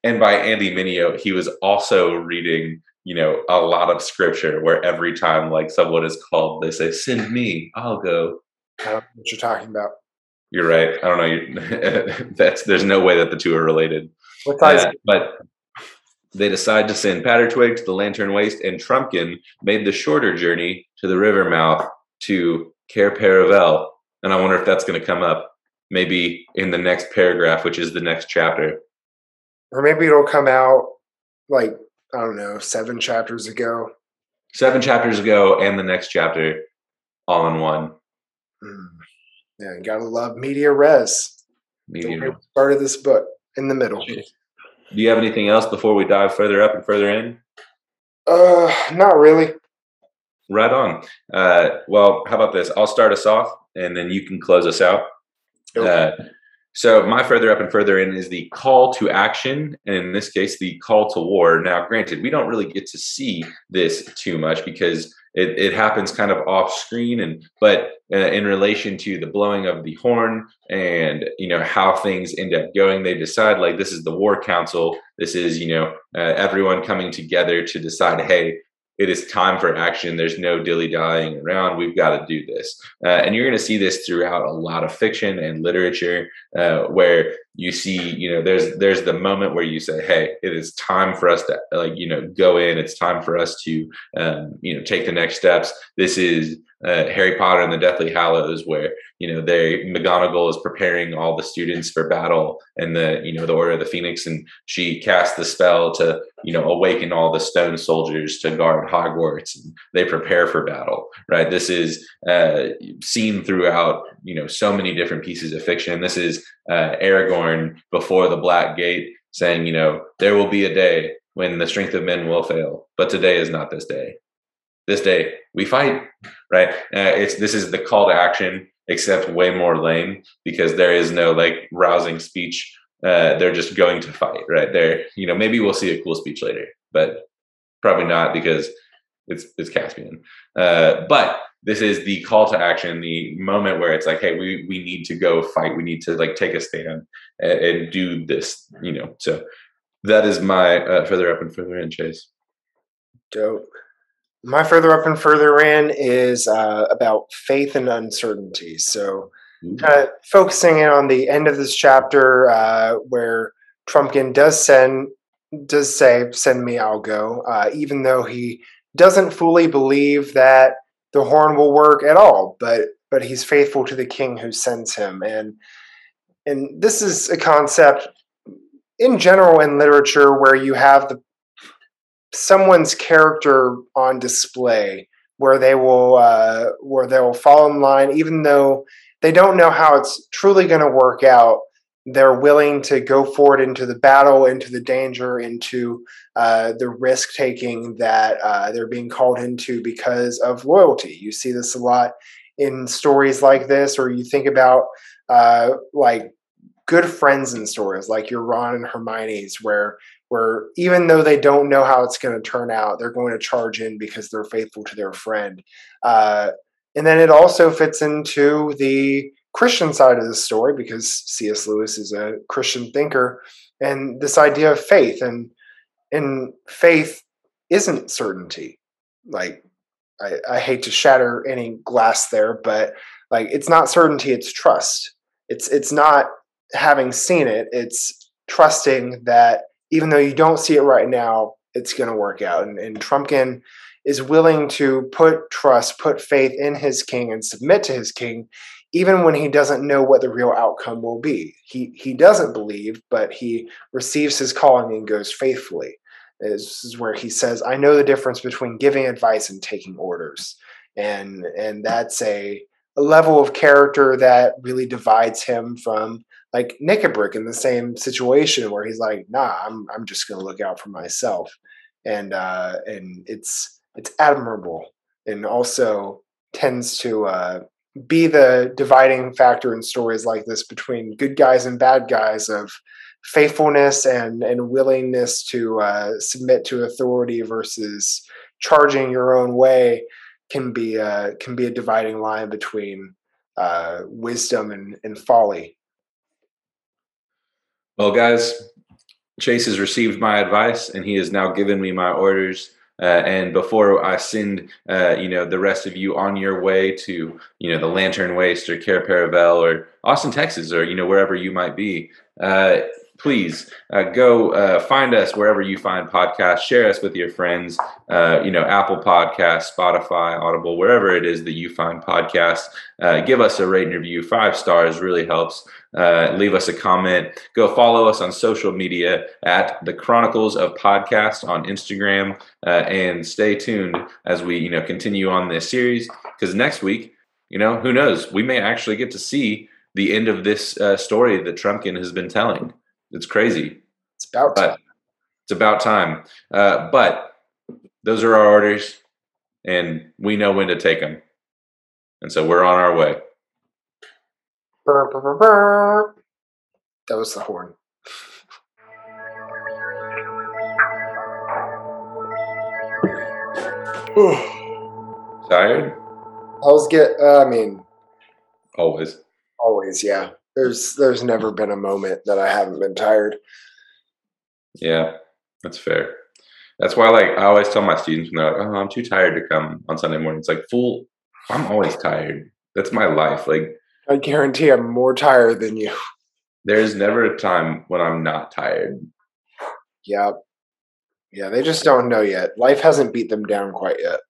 And by Andy Minio, he was also reading, you know, a lot of scripture where every time like someone is called, they say, send me, I'll go. I don't know what you're talking about. You're right. I don't know. That's, there's no way that the two are related. Uh, but they decide to send Pattertwig to the Lantern Waste, and Trumpkin made the shorter journey to the river mouth to Cair Paravel. And I wonder if that's going to come up maybe in the next paragraph, which is the next chapter. Or maybe it'll come out like, I don't know, seven chapters ago. Seven chapters ago, and the next chapter, all in one. Hmm. Yeah, you gotta love media res. Medium. we started this book in the middle. Do you have anything else before we dive further up and further in? Uh, not really. Right on. Uh, well, how about this? I'll start us off, and then you can close us out. Uh, so my further up and further in is the call to action, and in this case, the call to war. Now, granted, we don't really get to see this too much because it, it happens kind of off screen, and but uh, in relation to the blowing of the horn and you know how things end up going, they decide like this is the war council. This is you know uh, everyone coming together to decide, hey, it is time for action. There's no dilly dallying around. We've got to do this. Uh, and you're going to see this throughout a lot of fiction and literature, uh, where you see, you know, there's there's the moment where you say, "Hey, it is time for us to like, you know, go in. It's time for us to, um, you know, take the next steps." This is uh, Harry Potter and the Deathly Hallows, where you know they McGonagall is preparing all the students for battle, and the you know the Order of the Phoenix, and she casts the spell to you know awaken all the stone soldiers to guard Hogwarts. And they prepare for battle, right? This is uh, seen throughout you know so many different pieces of fiction. This is uh, Aragorn before the Black Gate saying, you know, there will be a day when the strength of men will fail, but today is not this day. This day we fight, right? Uh, it's this is the call to action, except way more lame because there is no like rousing speech. Uh, they're just going to fight, right? There, you know, maybe we'll see a cool speech later, but probably not because it's it's Caspian. Uh, but this is the call to action, the moment where it's like, hey, we we need to go fight. We need to like take a stand and, and do this. You know, so that is my uh, further up and further in chase. Dope. My further up and further in is uh, about faith and uncertainty. So, kind of focusing in on the end of this chapter uh, where Trumpkin does send does say, "Send me, I'll go," uh, even though he doesn't fully believe that the horn will work at all. But but he's faithful to the king who sends him, and and this is a concept in general in literature where you have the someone's character on display where they will uh, where they will fall in line even though they don't know how it's truly going to work out they're willing to go forward into the battle into the danger into uh, the risk taking that uh, they're being called into because of loyalty. You see this a lot in stories like this or you think about uh, like good friends in stories like your ron and hermione's where where even though they don't know how it's going to turn out, they're going to charge in because they're faithful to their friend. Uh, and then it also fits into the Christian side of the story because C.S. Lewis is a Christian thinker, and this idea of faith and and faith isn't certainty. Like I, I hate to shatter any glass there, but like it's not certainty; it's trust. It's it's not having seen it; it's trusting that even though you don't see it right now, it's going to work out. And, and Trumpkin is willing to put trust, put faith in his king and submit to his king, even when he doesn't know what the real outcome will be. He, he doesn't believe, but he receives his calling and goes faithfully. This is where he says, I know the difference between giving advice and taking orders. And, and that's a, a level of character that really divides him from like Nikabrik in the same situation where he's like, nah, I'm I'm just gonna look out for myself. And uh and it's it's admirable and also tends to uh be the dividing factor in stories like this between good guys and bad guys of faithfulness and and willingness to uh, submit to authority versus charging your own way can be uh, can be a dividing line between uh, wisdom and, and folly well, guys, Chase has received my advice and he has now given me my orders. Uh, and before I send, uh, you know, the rest of you on your way to, you know, the Lantern Waste or Cair Paravel or Austin, Texas, or you know wherever you might be, uh, please uh, go uh, find us wherever you find podcasts. Share us with your friends. Uh, you know, Apple Podcasts, Spotify, Audible, wherever it is that you find podcasts. Uh, give us a rate and review. Five stars really helps. Uh, leave us a comment. Go follow us on social media at the Chronicles of Podcast on Instagram, uh, and stay tuned as we you know continue on this series. Because next week, you know, who knows? We may actually get to see the end of this story that Trumpkin has been telling. It's crazy. It's about time. it's about time. Uh, but those are our orders, and we know when to take them. And so we're on our way. Burr, burr, burr, that was the horn. Tired? I was get. Uh, I mean, always. Always, yeah there's there's never been a moment that I haven't been tired. Yeah, that's fair. That's why, like, I always tell my students when they're like, "Oh, I'm too tired to come on Sunday morning." It's like, "Fool, I'm always tired. That's my life." Like, I guarantee I'm more tired than you. There's never a time when I'm not tired. Yeah, yeah. They just don't know yet. Life hasn't beat them down quite yet.